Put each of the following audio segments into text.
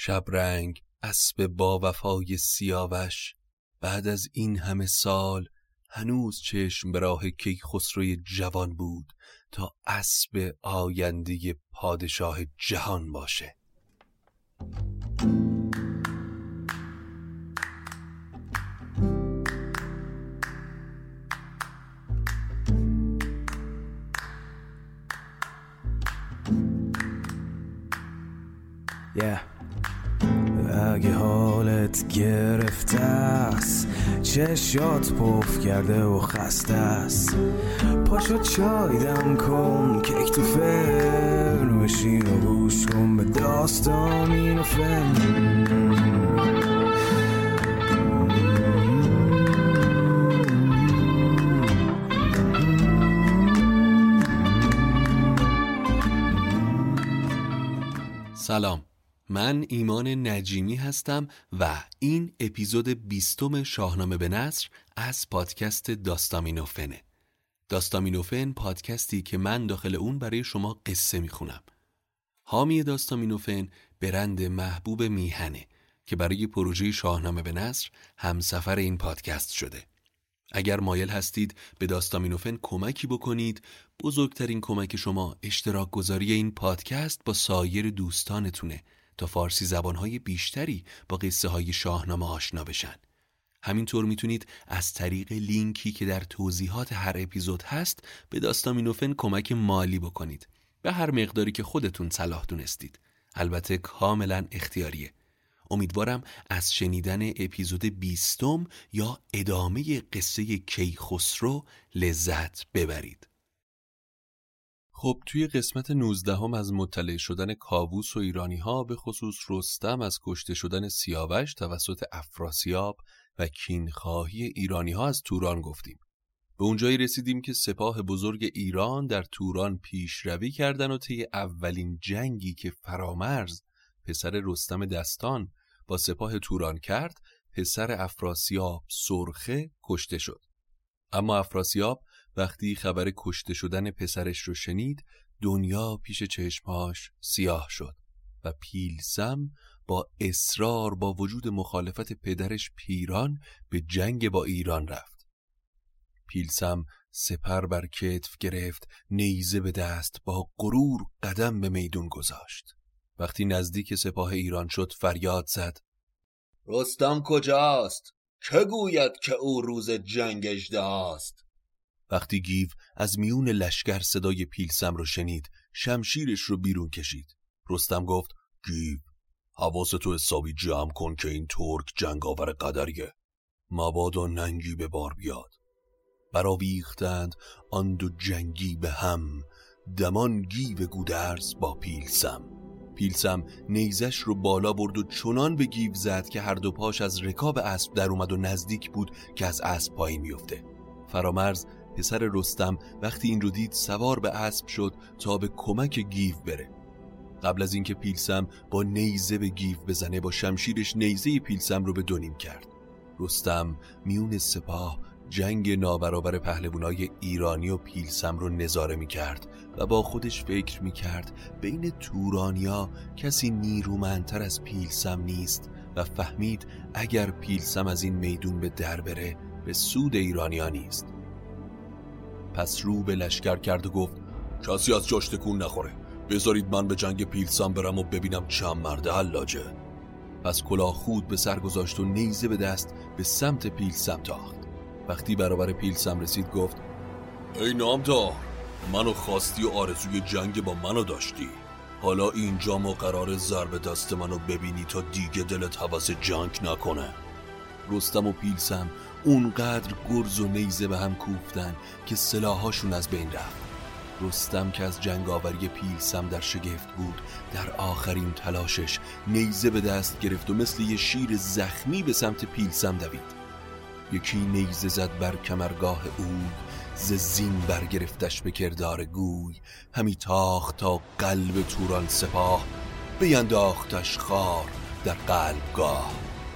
شبرنگ اسب با وفای سیاوش بعد از این همه سال هنوز چشم به راه کیک خسروی جوان بود تا اسب آینده پادشاه جهان باشه Yeah. اگه حالت گرفته است چشات پف کرده و خسته است. پاشو چای دم کن کیک تو فرن بشین و گوش کن به داستان این فن. سلام. من ایمان نجیمی هستم و این اپیزود بیستم شاهنامه به نصر از پادکست داستامینوفنه داستامینوفن پادکستی که من داخل اون برای شما قصه می‌خونم. حامی داستامینوفن برند محبوب میهنه که برای پروژه شاهنامه به نصر همسفر این پادکست شده. اگر مایل هستید به داستامینوفن کمکی بکنید بزرگترین کمک شما اشتراک گذاری این پادکست با سایر دوستانتونه. تا فارسی زبانهای بیشتری با قصه های شاهنامه آشنا بشن. همینطور می‌تونید از طریق لینکی که در توضیحات هر اپیزود هست به داستامینوفن کمک مالی بکنید. به هر مقداری که خودتون صلاح دونستید. البته کاملا اختیاریه. امیدوارم از شنیدن اپیزود بیستم یا ادامه قصه کیخسرو لذت ببرید. خب توی قسمت 19 هم از مطلع شدن کاووس و ایرانی ها به خصوص رستم از کشته شدن سیاوش توسط افراسیاب و کینخواهی ایرانی ها از توران گفتیم. به اونجایی رسیدیم که سپاه بزرگ ایران در توران پیشروی کردن و طی اولین جنگی که فرامرز پسر رستم دستان با سپاه توران کرد پسر افراسیاب سرخه کشته شد. اما افراسیاب وقتی خبر کشته شدن پسرش رو شنید دنیا پیش چشمهاش سیاه شد و پیلسم با اصرار با وجود مخالفت پدرش پیران به جنگ با ایران رفت پیلسم سپر بر کتف گرفت نیزه به دست با غرور قدم به میدون گذاشت وقتی نزدیک سپاه ایران شد فریاد زد رستم کجاست؟ که گوید که او روز جنگ اجده است؟ وقتی گیو از میون لشکر صدای پیلسم رو شنید شمشیرش رو بیرون کشید. رستم گفت گیو حواس تو حسابی جمع کن که این ترک جنگاور قدریه. مبادا ننگی به بار بیاد. براویختند آن دو جنگی به هم دمان گیو گودرز با پیلسم. پیلسم نیزه‌ش رو بالا برد و چنان به گیو زد که هر دو پاش از رکاب اسب در اومد و نزدیک بود که از اسب پایین میفته فرامرز پسر رستم وقتی این رو دید سوار به اسب شد تا به کمک گیو بره. قبل از اینکه پیلسم با نیزه به گیو بزنه با شمشیرش نیزه پیلسم رو به دونیم کرد. رستم میون سپاه جنگ نابرابر پهلوانای ایرانی و پیلسم رو نظاره می کرد و با خودش فکر می کرد بین تورانیا کسی نیرومندتر از پیلسم نیست و فهمید اگر پیلسم از این میدون به در بره به سود ایرانیا نیست. پس رو به لشکر کرد و گفت کسی از جاش تکون نخوره. بذارید من به جنگ پیلسم برم و ببینم چند مرده حلاجه. پس کلاه خود به سر گذاشت و نیزه به دست به سمت پیلسم تاخت. وقتی برابر پیلسم رسید گفت ای نامدار منو خواستی و آرزوی جنگ با منو داشتی. حالا اینجا ما قرار ضرب دست منو ببینی تا دیگه دلت حوث جنگ نکنه. رستم و پیلسم اونقدر گرز و نیزه به هم کوفتن که سلاحاشون از بین رفت. رستم که از جنگاوری پیلسم در شگفت بود در آخرین تلاشش نیزه به دست گرفت و مثل یه شیر زخمی به سمت پیلسم دوید. یکی نیزه زد بر کمرگاه او ز زین برگرفتش به کردار گوی. همی تاخت تا قلب توران سپاه بینداختش خار در قلبگاه.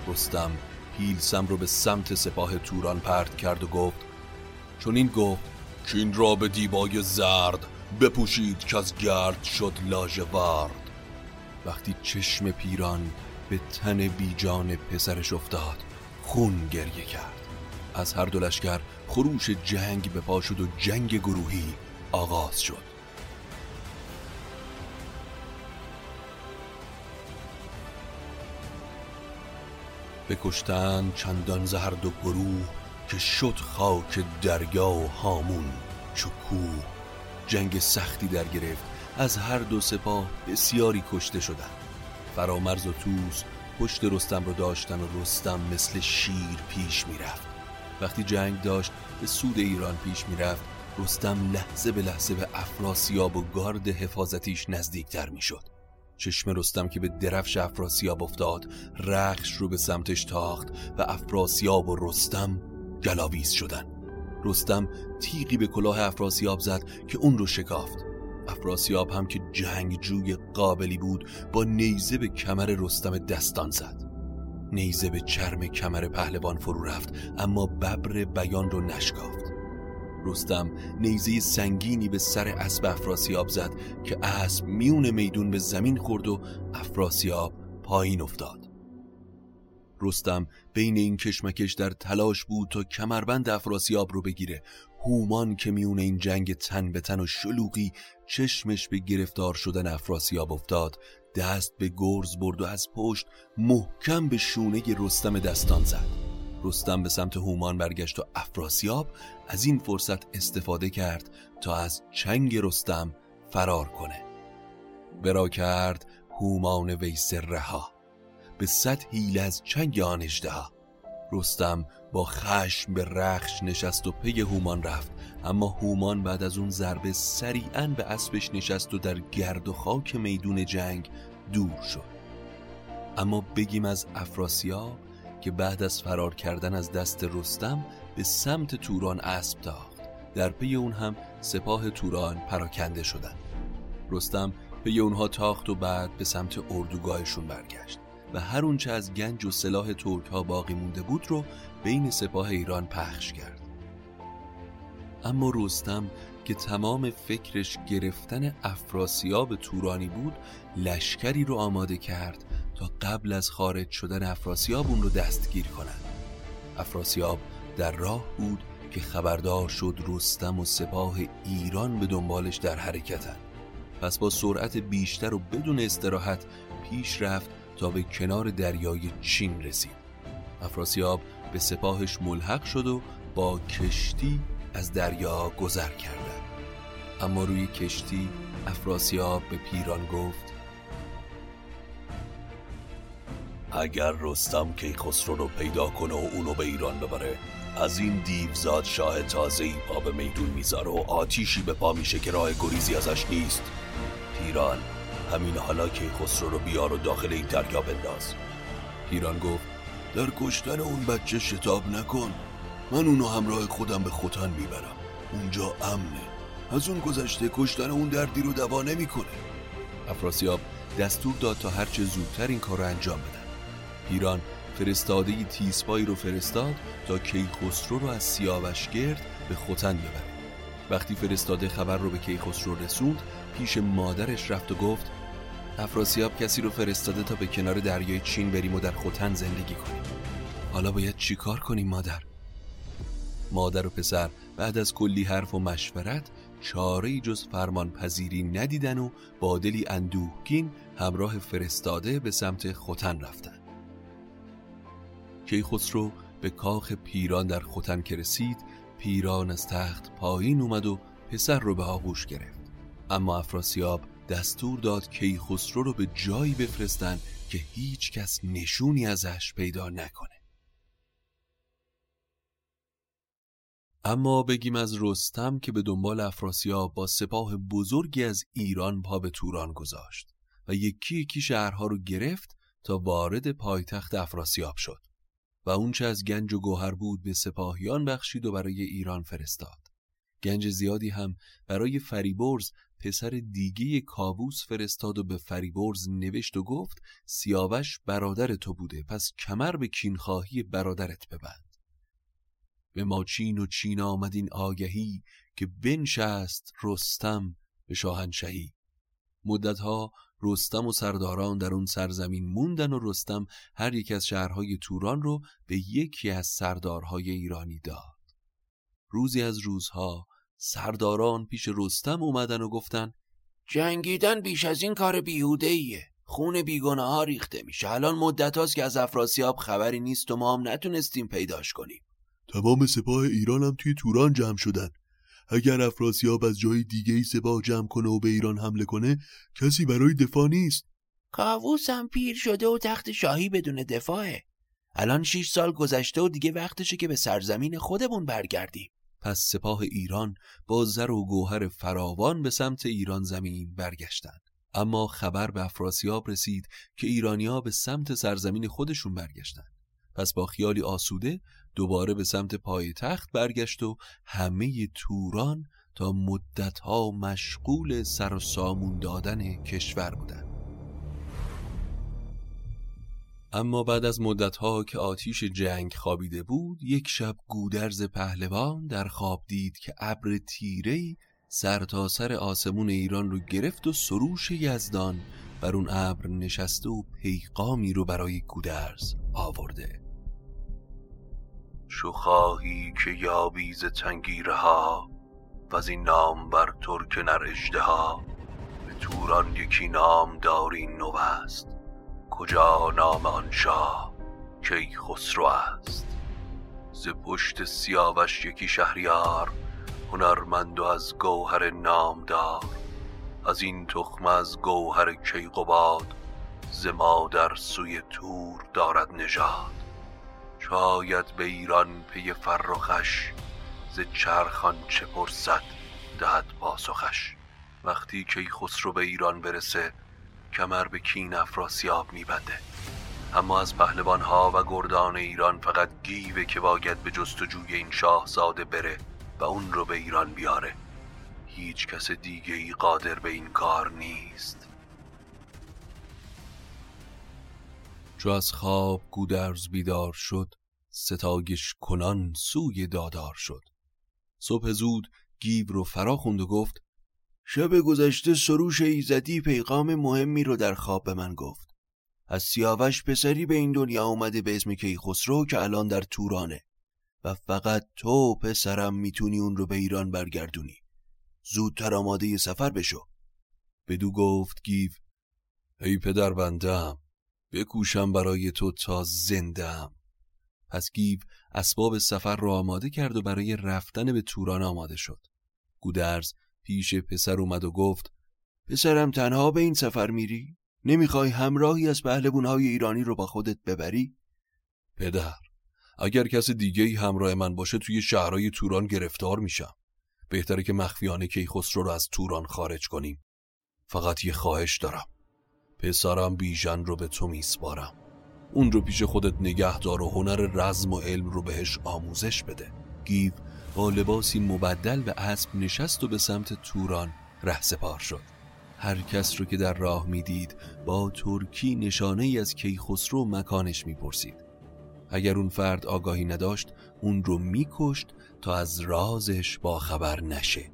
رستم پیلسم رو به سمت سپاه توران پرت کرد و گفت چون این گفت کین را به دیبای زرد بپوشید که از گرد شد لاژوارد. وقتی چشم پیران به تن بیجان پسرش افتاد خون گریه کرد. از هر دو لشکر خروش جنگ به پا شد و جنگ گروهی آغاز شد. بکشتن چندان زهر دو گروه که شد خاک دریا و هامون چکو. جنگ سختی در گرفت. از هر دو سپاه بسیاری کشته شدند. فرامرز و توس پشت رستم رو داشتن و رستم مثل شیر پیش می‌رفت. وقتی جنگ داشت به سود ایران پیش می‌رفت. رستم لحظه به لحظه به افراسیاب و گارد حفاظتیش نزدیکتر می‌شد. چشم رستم که به درفش افراسیاب افتاد رخش رو به سمتش تاخت و افراسیاب و رستم گلاویز شدن. رستم تیغی به کلاه افراسیاب زد که اون رو شکافت. افراسیاب هم که جنگجوی قابلی بود با نیزه به کمر رستم دستان زد. نیزه به چرم کمر پهلوان فرو رفت اما ببر بیان رو نشکافت. رستم نیزه سنگینی به سر اسب افراسیاب زد که اسب میون میدون به زمین خورد و افراسیاب پایین افتاد. رستم بین این کشمکش در تلاش بود تا کمربند افراسیاب رو بگیره. هومان که میون این جنگ تن به تن و شلوغی چشمش به گرفتار شدن افراسیاب افتاد دست به گرز برد و از پشت محکم به شونه رستم دستان زد. رستم به سمت هومان برگشت و افراسیاب از این فرصت استفاده کرد تا از چنگ رستم فرار کنه. برا کرد هومان ویس رها به صد هیل از چنگ آن رستم با خشم به رخش نشست و پی هومان رفت. اما هومان بعد از اون ضربه سریعا به اسبش نشست و در گرد و خاک میدون جنگ دور شد. اما بگیم از افراسیاب که بعد از فرار کردن از دست رستم به سمت توران اسب تاخت. در پی اون هم سپاه توران پراکنده شدند. رستم پی اونها تاخت و بعد به سمت اردوگاهشون برگشت و هر اونچه از گنج و سلاح ترک ها باقی مونده بود رو بین سپاه ایران پخش کرد. اما رستم که تمام فکرش گرفتن افراسیاب تورانی بود لشکری رو آماده کرد تا قبل از خارج شدن افراسیاب اون رو دستگیر کنند. افراسیاب در راه بود که خبردار شد رستم و سپاه ایران به دنبالش در حرکتن پس با سرعت بیشتر و بدون استراحت پیش رفت تا به کنار دریای چین رسید. افراسیاب به سپاهش ملحق شد و با کشتی از دریا گذر کردند. اما روی کشتی افراسیاب به پیران گفت اگر رستم کیخسرو رو پیدا کنه و اونو به ایران ببره از این دیوزاد شاه تازه ای پا به میدون می‌ذاره و آتیشی به پا میشه که راه گریزی ازش نیست. پیران همین حالا کیخسرو رو بیار و داخل این دریا بنداز. پیران گفت در کشتن اون بچه شتاب نکن. من اونو همراه خودم به خوتن می‌برم. اونجا امنه. از اون گذشته کشتن اون دردی رو دوا نمی‌کنه. افراسیاب دستور داد تا هرچه زودتر این کار رو انجام بدن پیران فرستاده تیسپایی رو فرستاد تا کیخسرو رو از سیاوش گرد به خوتن ببره. وقتی فرستاده خبر رو به کیخسرو رسوند پیش مادرش رفت و گفت افراسیاب کسی رو فرستاده تا به کنار دریای چین بریم و در خوتن زندگی کنیم. حالا باید چیکار کنیم مادر؟ مادر و پسر بعد از کلی حرف و مشورت چاره جز فرمان پذیری ندیدن و با دلی اندوهگین همراه فرستاده به سمت خوتن رفتن. کیخسرو به کاخ پیران در خوتن که رسید پیران از تخت پایین اومد و پسر رو به آغوش گرفت. اما افراسیاب دستور داد کیخسرو رو به جایی بفرستن که هیچ کس نشونی ازش پیدا نکنه. اما بگیم از رستم که به دنبال افراسیاب با سپاه بزرگی از ایران پا به توران گذاشت و یکی یکی شهرها رو گرفت تا وارد پایتخت افراسیاب شد. و اونچه از گنج و گوهر بود به سپاهیان بخشید و برای ایران فرستاد. گنج زیادی هم برای فریبرز پسر دیگه کابوس فرستاد و به فریبرز نوشت و گفت سیاوش برادر تو بوده پس کمر به کینخواهی برادرت ببند. به ما چین و چین آمد این آگهی که بنشست رستم به شاهنشهی مدتها رستم و سرداران در اون سرزمین موندن و رستم هر یک از شهرهای توران رو به یکی از سردارهای ایرانی داد. روزی از روزها سرداران پیش رستم اومدن و گفتن جنگیدن بیش از این کار بیهوده ایه خون بیگناه ها ریخته میشه. الان مدت هاست که از افراسیاب خبری نیست و ما هم نتونستیم پیداش کنیم. تمام سپاه ایران هم توی توران جمع شدن. اگر افراسیاب از جای دیگه ای سپاه جمع کنه و به ایران حمله کنه کسی برای دفاع نیست. کاووس هم پیر شده و تخت شاهی بدون دفاعه. الان شیش سال گذشته و دیگه وقتشه که به سرزمین خودمون برگردیم. پس سپاه ایران با زر و گوهر فراوان به سمت ایران زمین برگشتند. اما خبر به افراسیاب رسید که ایرانیا به سمت سرزمین خودشون برگشتند. پس با خیالی آسوده دوباره به سمت پای تخت برگشت و همه توران تا مدتها مشغول سر و سامون دادن کشور بودند. اما بعد از مدتها که آتیش جنگ خوابیده بود یک شب گودرز پهلوان در خواب دید که ابر تیرهی سر تا سر آسمون ایران رو گرفت و سروش یزدان بر اون ابر نشسته و پیغامی رو برای گودرز آورده شو خواهی که یابی ز تنگیره ها و از این نام بر ترک نر ها به توران یکی نام داری نو است کجا نام آن شاه کی خسرو است ز پشت سیاوش یکی شهریار هنرمند و از گوهر نامدار از این تخم از گوهر کیقباد ز مادر سوی تور دارد نژاد شاید به ایران پی فرخش ز چرخان چه پرسد دهد پاسخش. وقتی که خسرو به ایران برسه کمر به کین افراسیاب میبنده. اما از ها و گردان ایران فقط گیوه که باید به جستجوی این شاهزاده بره و اون رو به ایران بیاره. هیچ کس دیگه ای قادر به این کار نیست. چو از خواب گودرز بیدار شد ستایش کنان سوی دادار شد. صبح زود گیو رو فرا خوند و گفت شب گذشته سروش ایزدی پیغام مهمی رو در خواب به من گفت. از سیاوش پسری به این دنیا اومده به اسم کیخسرو که الان در تورانه و فقط تو پسرم می‌تونی اون رو به ایران برگردونی. زودتر آماده سفر بشو. بدو گفت گیو ای پدر بندم بکوشم برای تو تا زندم پس گیو اسباب سفر را آماده کرد و برای رفتن به توران آماده شد. گودرز پیش پسر اومد و گفت پسرم تنها به این سفر میری؟ نمی‌خوای همراهی از پهلوانهای ایرانی رو با خودت ببری؟ پدر اگر کس دیگه ای همراه من باشه توی شهرهای توران گرفتار میشم. بهتره که مخفیانه کیخسرو رو از توران خارج کنیم. فقط یه خواهش دارم. پسرم بیژن رو به تو میسپارم. اون رو پیش خودت نگه دار و هنر رزم و علم رو بهش آموزش بده. گیو با لباسی مبدل به اسب نشست و به سمت توران رهسپار شد. هر کس رو که در راه می‌دید با ترکی نشانه ای از کیخسرو مکانش می‌پرسید. اگر اون فرد آگاهی نداشت اون رو میکشت تا از رازش با خبر نشه.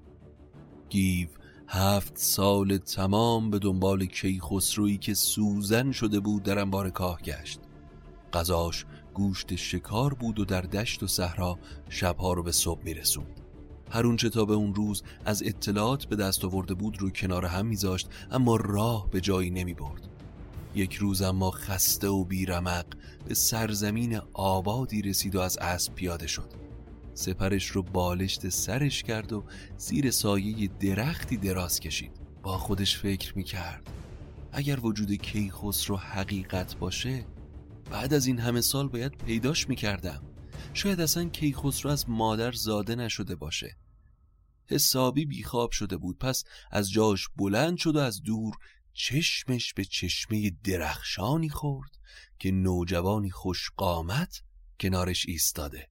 گیو هفت سال تمام به دنبال کیخسرویی که سوزن شده بود در انبار کاه گشت. غذاش گوشت شکار بود و در دشت و صحرا شبها رو به صبح میرسوند. هر اونچه تا به اون روز از اطلاعات به دست آورده بود رو کنار هم میذاشت اما راه به جایی نمی برد یک روز اما خسته و بیرمق به سرزمین آبادی رسید و از اسب پیاده شد. سپرش رو بالشت سرش کرد و زیر سایه درختی دراز کشید. با خودش فکر می‌کرد. اگر وجود کیخسرو حقیقت باشه بعد از این همه سال باید پیداش می‌کردم. شاید اصلا کیخسرو از مادر زاده نشده باشه. حسابی بیخواب شده بود. پس از جاش بلند شد و از دور چشمش به چشمه درخشانی خورد که نوجوانی خوش قامت کنارش ایستاده.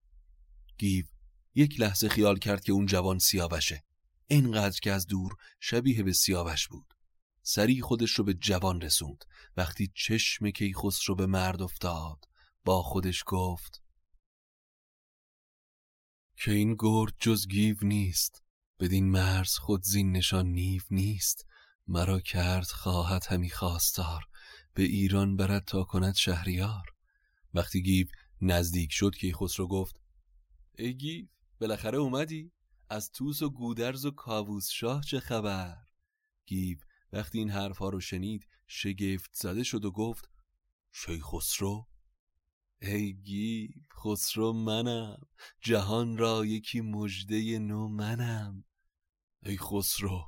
گیو یک لحظه خیال کرد که اون جوان سیاوشه. اینقدر که از دور شبیه به سیاوش بود. سریع خودش رو به جوان رسوند. وقتی چشم رو به مرد افتاد با خودش گفت که این گرد جز گیو نیست. بدین مرز خود زین نشان نیو نیست. مرا کرد خواهد همی خواستار. به ایران برد تا کند شهریار. وقتی گیو نزدیک شد کیخسرو گفت ای گیو بالاخره اومدی؟ از توس و گودرز و کاووس شاه چه خبر؟ گیو وقتی این حرفها رو شنید شگفت زده شد و گفت کیخسرو؟ ای گیو خسرو منم. جهان را یکی مژده نو منم. ای خسرو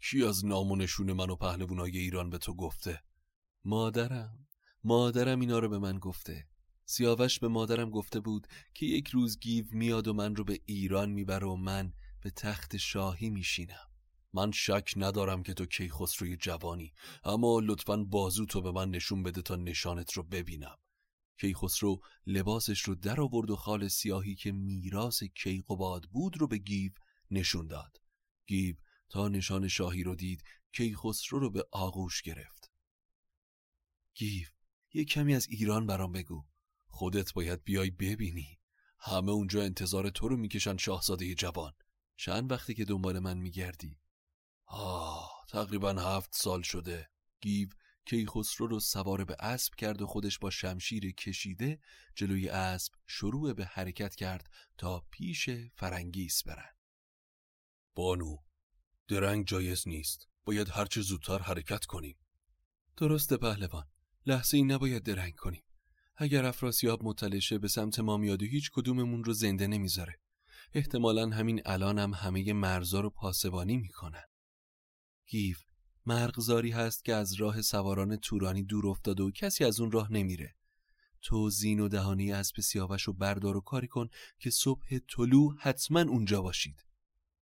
کی از نام و نشون من و پهلوانای ایران به تو گفته؟ مادرم. مادرم اینا رو به من گفته. سیاوش به مادرم گفته بود که یک روز گیو میاد و من رو به ایران می‌بره و من به تخت شاهی میشینم. من شک ندارم که تو کیخسروی جوانی اما لطفا بازو تو به من نشون بده تا نشانت رو ببینم. کیخسرو لباسش رو در آورد و خال سیاهی که میراث کیقوباد بود رو به گیو نشون داد. گیو تا نشان شاهی رو دید کیخسرو رو به آغوش گرفت. گیو یه کمی از ایران برام بگو. خودت باید بیای ببینی. همه اونجا انتظار تو رو می‌کشن شاهزاده جوان. چند وقتی که دنبال من میگردی؟ آه تقریبا هفت سال شده. گیو کیخسرو رو سوار به اسب کرد و خودش با شمشیر کشیده جلوی اسب شروع به حرکت کرد تا پیش فرنگیس برن. بانو درنگ جایز نیست. باید هرچه زودتر حرکت کنیم. درسته پهلوان. لحظه ای نباید درنگ کنیم. اگر افراسیاب مطلع شه به سمت ما میاد و هیچ کدوممون رو زنده نمی‌ذاره. احتمالا همین الان هم همه مرزا رو پاسبانی می‌کنن. گیو مرغزاری هست که از راه سواران تورانی دور افتاده و کسی از اون راه نمیره. تو زین و دهانی اسب سیاوش رو بردار و کاری کن که صبح طلوع حتما اونجا باشید.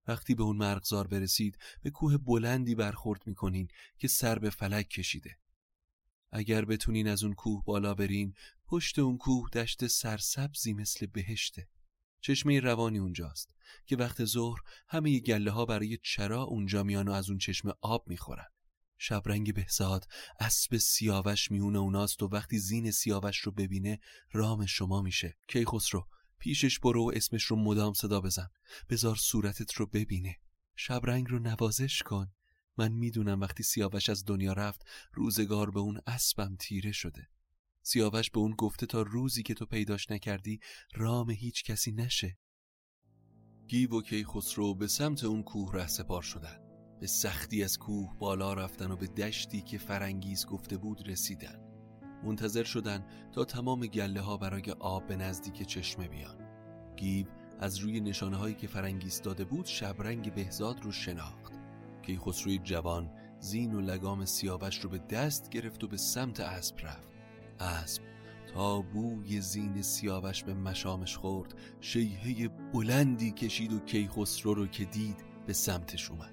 وقتی به اون مرغزار برسید به کوه بلندی برخورد می‌کنین که سر به فلک کشیده. اگر بتونین از اون کوه بالا برین پشت اون کوه دشت سرسبزی مثل بهشته. چشمه روانی اونجاست که وقت ظهر همه گله ها برای چرا اونجا میان و از اون چشمه آب می‌خورن. شبرنگ بهزاد اسب سیاوش میونه اوناست و وقتی زین سیاوش رو ببینه رام شما میشه. کیخسرو پیشش برو و اسمش رو مدام صدا بزن. بزار صورتت رو ببینه. شبرنگ رو نوازش کن. من می‌دونم وقتی سیاوش از دنیا رفت روزگار به اون اسبم تیره شده. سیاوش به اون گفته تا روزی که تو پیداش نکردی رام هیچ کسی نشه. گیو و کیخسرو به سمت اون کوه ره سپار شدن. به سختی از کوه بالا رفتن و به دشتی که فرنگیز گفته بود رسیدن. منتظر شدن تا تمام گله ها برای آب به نزدیک چشمه بیان. گیو از روی نشانه هایی که فرنگیز داده بود شبرنگ بهزاد رو شناخت. کیخسروی جوان زین و لگام سیاوش رو به دست گرفت و به سمت اسب رفت. اسب تا بوی زین سیاوش به مشامش خورد شیهه بلندی کشید و کیخسرو رو که دید به سمتش اومد.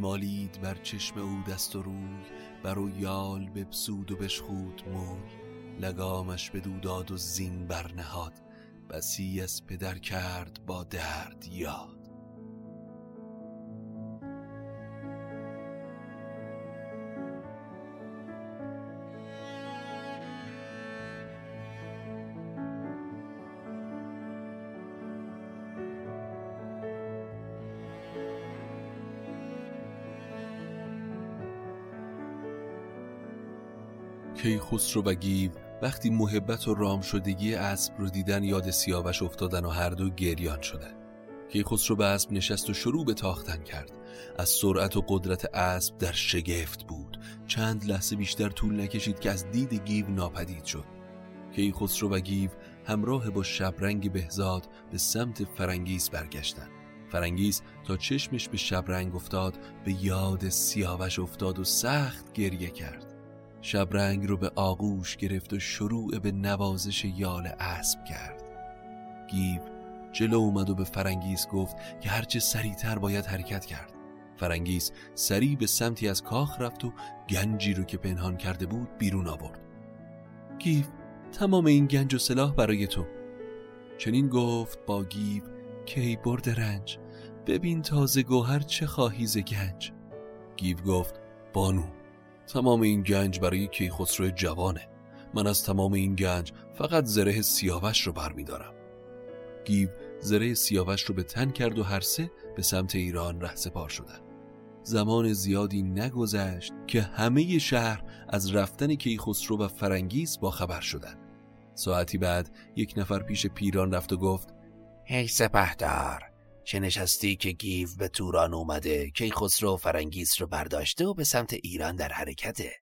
مالید بر چشم او دست و روی بر و یال بپسود و بشخود موی. لگامش به دوداد و زین برنهاد. بسی از پدر کرد با درد یاد. کیخسرو و گیو وقتی محبت و رام شدگی اسب رو دیدن یاد سیاوش افتادن و هر دو گریان شدن. کیخسرو به اسب نشست و شروع به تاختن کرد. از سرعت و قدرت اسب در شگفت بود. چند لحظه بیشتر طول نکشید که از دید گیو ناپدید شد. کیخسرو و گیو همراه با شبرنگ بهزاد به سمت فرنگیس برگشتند. فرنگیس تا چشمش به شبرنگ افتاد به یاد سیاوش افتاد و سخت گریه کرد. شبرنگ رو به آغوش گرفت و شروع به نوازش یال اسب کرد. گیو جلو اومد و به فرنگیس گفت که هرچه سریعتر باید حرکت کرد. فرنگیس سریع به سمتی از کاخ رفت و گنجی رو که پنهان کرده بود بیرون آورد. گیو تمام این گنج و سلاح برای تو. چنین گفت با گیو کای برده رنج ببین تازه گوهر چه خواهی ز گنج. گیو گفت بانو. تمام این گنج برای کیخسرو جوانه. من از تمام این گنج فقط زره سیاوش رو برمیدارم. گیو زره سیاوش رو به تن کرد و هر سه به سمت ایران ره سپار شدن. زمان زیادی نگذشت که همه شهر از رفتن کیخسرو و فرنگیس با خبر شدن. ساعتی بعد یک نفر پیش پیران رفت و گفت هی سپهدار چه نشستی که گیو به توران اومده که خسرو فرنگیس رو برداشته و به سمت ایران در حرکته.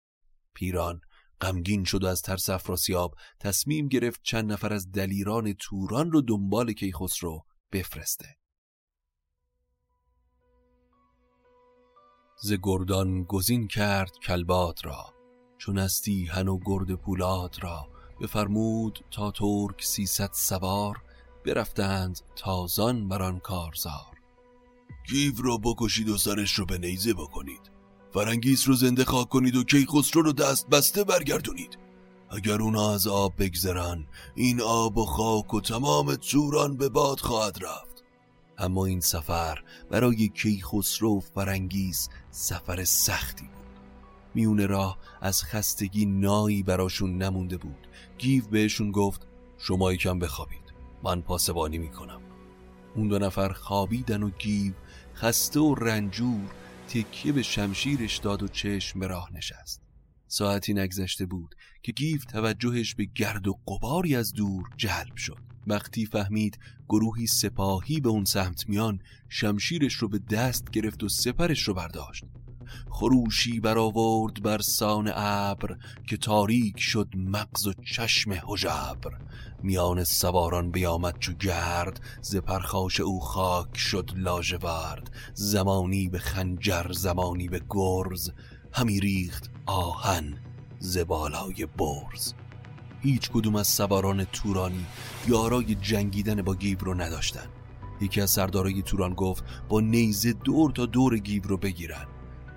پیران غمگین شد و از ترس افراسیاب تصمیم گرفت چند نفر از دلیران توران رو دنبال کیخسرو بفرسته. ز گردان گزین کرد کلبات را چو نستیهن و گرد پولاد را بفرمود تا ترک سیصد سوار برفتند تازان بران کارزار. گیو را بکشید و سرش رو به نیزه بکنید. فرنگیس رو زنده خاک کنید و کیخسرو رو دست بسته برگردونید. اگر اونا از آب بگذرن این آب و خاک و تمام توران به باد خواهد رفت. اما این سفر برای کیخسرو و فرنگیس سفر سختی بود. میون راه از خستگی نایی براشون نمونده بود. گیو بهشون گفت شما یکم بخوابید. من پاسبانی می‌کنم. اون دو نفر خوابیدن و گیو خسته و رنجور تکیه به شمشیرش داد و چشم به راه نشست. ساعتی نگذشته بود که گیو توجهش به گرد و قباری از دور جلب شد. وقتی فهمید گروهی سپاهی به اون سمت میان شمشیرش رو به دست گرفت و سپرش رو برداشت. خروشی برآورد بر سان ابر که تاریک شد مغز و چشم هژبر. میان سواران بیامد چو گرد ز پرخاش او خاک شد لاژورد. زمانی به خنجر زمانی به گرز همی ریخت آهن ز بالای برز. هیچ کدوم از سواران تورانی یارای جنگیدن با گیو رو نداشتن. یکی از سردارای توران گفت با نیزه دور تا دور گیو رو بگیرن.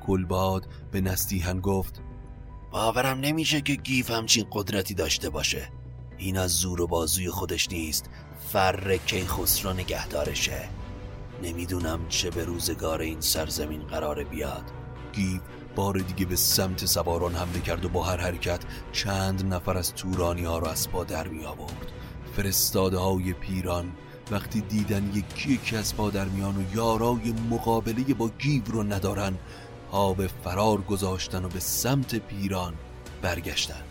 کلباد به نستیهن گفت باورم نمیشه که گیو همچین قدرتی داشته باشه. این از زور و بازوی خودش نیست. فر کیخسرو نگهدارشه. نمی‌دونم چه به روزگار این سرزمین قراره بیاد. گیو بار دیگه به سمت سواران حمله کرد و با هر حرکت چند نفر از تورانی ها را از پا در می آورد. فرستاده های پیران وقتی دیدن یکی یکی از پادرمیان و یارای مقابله با گیو رو ندارن ها به فرار گذاشتن و به سمت پیران برگشتن.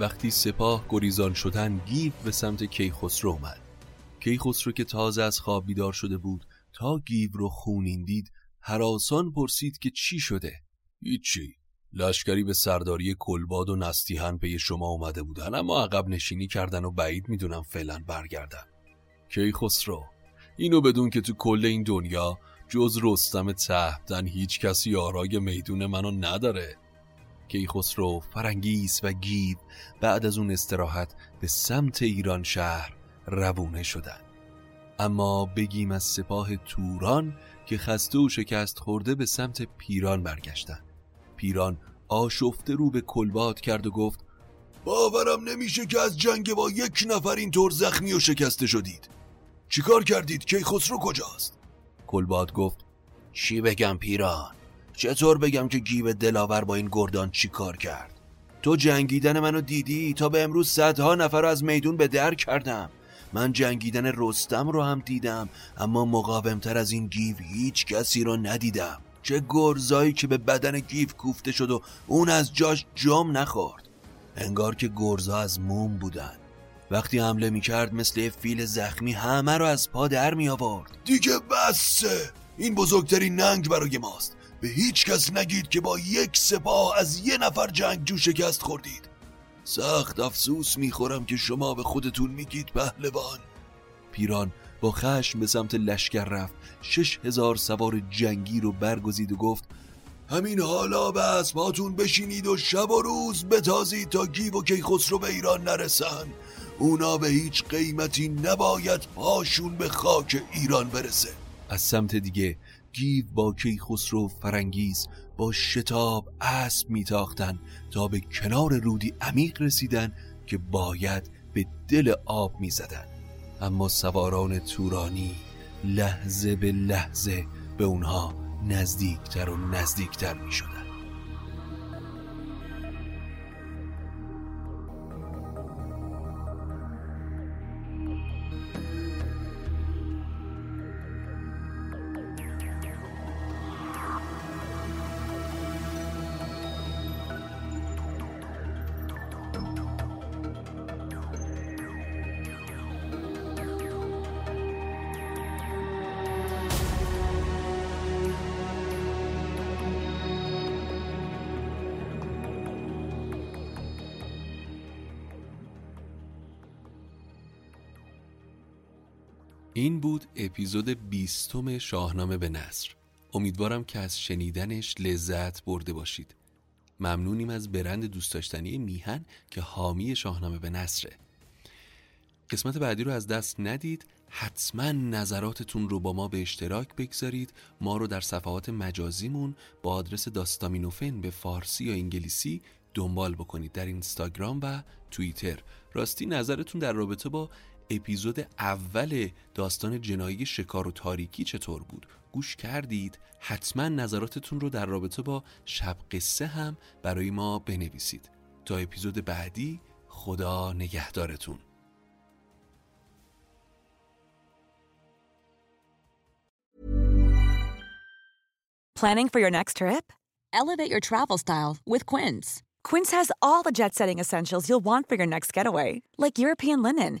وقتی سپاه گریزان شدن گیو به سمت کیخسرو اومد. کیخسرو که تازه از خواب بیدار شده بود تا گیو رو خونین دید هراسان پرسید که چی شده؟ هیچی. لشکری به سرداری کلباد و نستیهن پی شما اومده بودن اما عقب نشینی کردن و بعید می‌دونم فعلا برگردن. کیخسرو اینو بدون که تو کل این دنیا جز رستم تهمتن هیچ کسی یارای میدون منو نداره. کیخسرو فرنگیس و گیو بعد از اون استراحت به سمت ایران شهر روونه شدن. اما بگیم از سپاه توران که خسته و شکست خورده به سمت پیران برگشتن. پیران آشفته رو به کلبات کرد و گفت باورم نمیشه که از جنگ با یک نفر اینطور زخمی و شکسته شدید. چیکار کردید؟ کی خسرو کجاست؟ کلباد گفت چی بگم پیران؟ چطور بگم که گیب دلاور با این گردان چی کار کرد؟ تو جنگیدن منو دیدی؟ تا به امروز صدها نفر رو از میدون به در کردم. من جنگیدن رستم رو هم دیدم اما مقاومتر از این گیو هیچ کسی رو ندیدم. چه گرزایی که به بدن گیو کوفته شد و اون از جاش جام نخورد. انگار که گرزا از موم بودن. وقتی حمله می‌کرد مثل فیل زخمی همه رو از پا در می آورد دیگه بسه. این بزرگترین ننگ برای ماست. به هیچ کس نگید که با یک سپاه از یه نفر جنگجو شکست خوردید. سخت افسوس می‌خورم که شما به خودتون میگید پهلوان. پیران با خشم به سمت لشکر رفت. شش هزار سوار جنگی رو برگزید و گفت همین حالا به اسباتون بشینید و شب و روز بتازید تا گیو و کیخسرو به ایران نرسن. اونا به هیچ قیمتی نباید پاشون به خاک ایران برسه. از سمت دیگه گیو با کیخسرو فرنگیز با شتاب اسب میتاختن تا به کنار رودی عمیق رسیدن که باید به دل آب می‌زدن. اما سواران تورانی لحظه به لحظه به اونها نزدیکتر و نزدیکتر می این بود اپیزود بیستم شاهنامه به نصر. امیدوارم که از شنیدنش لذت برده باشید. ممنونیم از برند دوست داشتنی میهن که حامی شاهنامه به نصره. قسمت بعدی رو از دست ندید. حتما نظراتتون رو با ما به اشتراک بگذارید. ما رو در صفحات مجازیمون با آدرس داستامینوفن به فارسی یا انگلیسی دنبال بکنید. در اینستاگرام و توییتر. راستی نظرتون در رابطه با اپیزود اول داستان جنایی شکار و تاریکی چطور بود گوش کردید حتما نظراتتون رو در رابطه با شب قصه هم برای ما بنویسید تا اپیزود بعدی خدا نگهدارتون Planning for your next trip? Elevate your travel style with Quince. Quince has all the jet setting essentials you'll want for your next getaway, like European linen,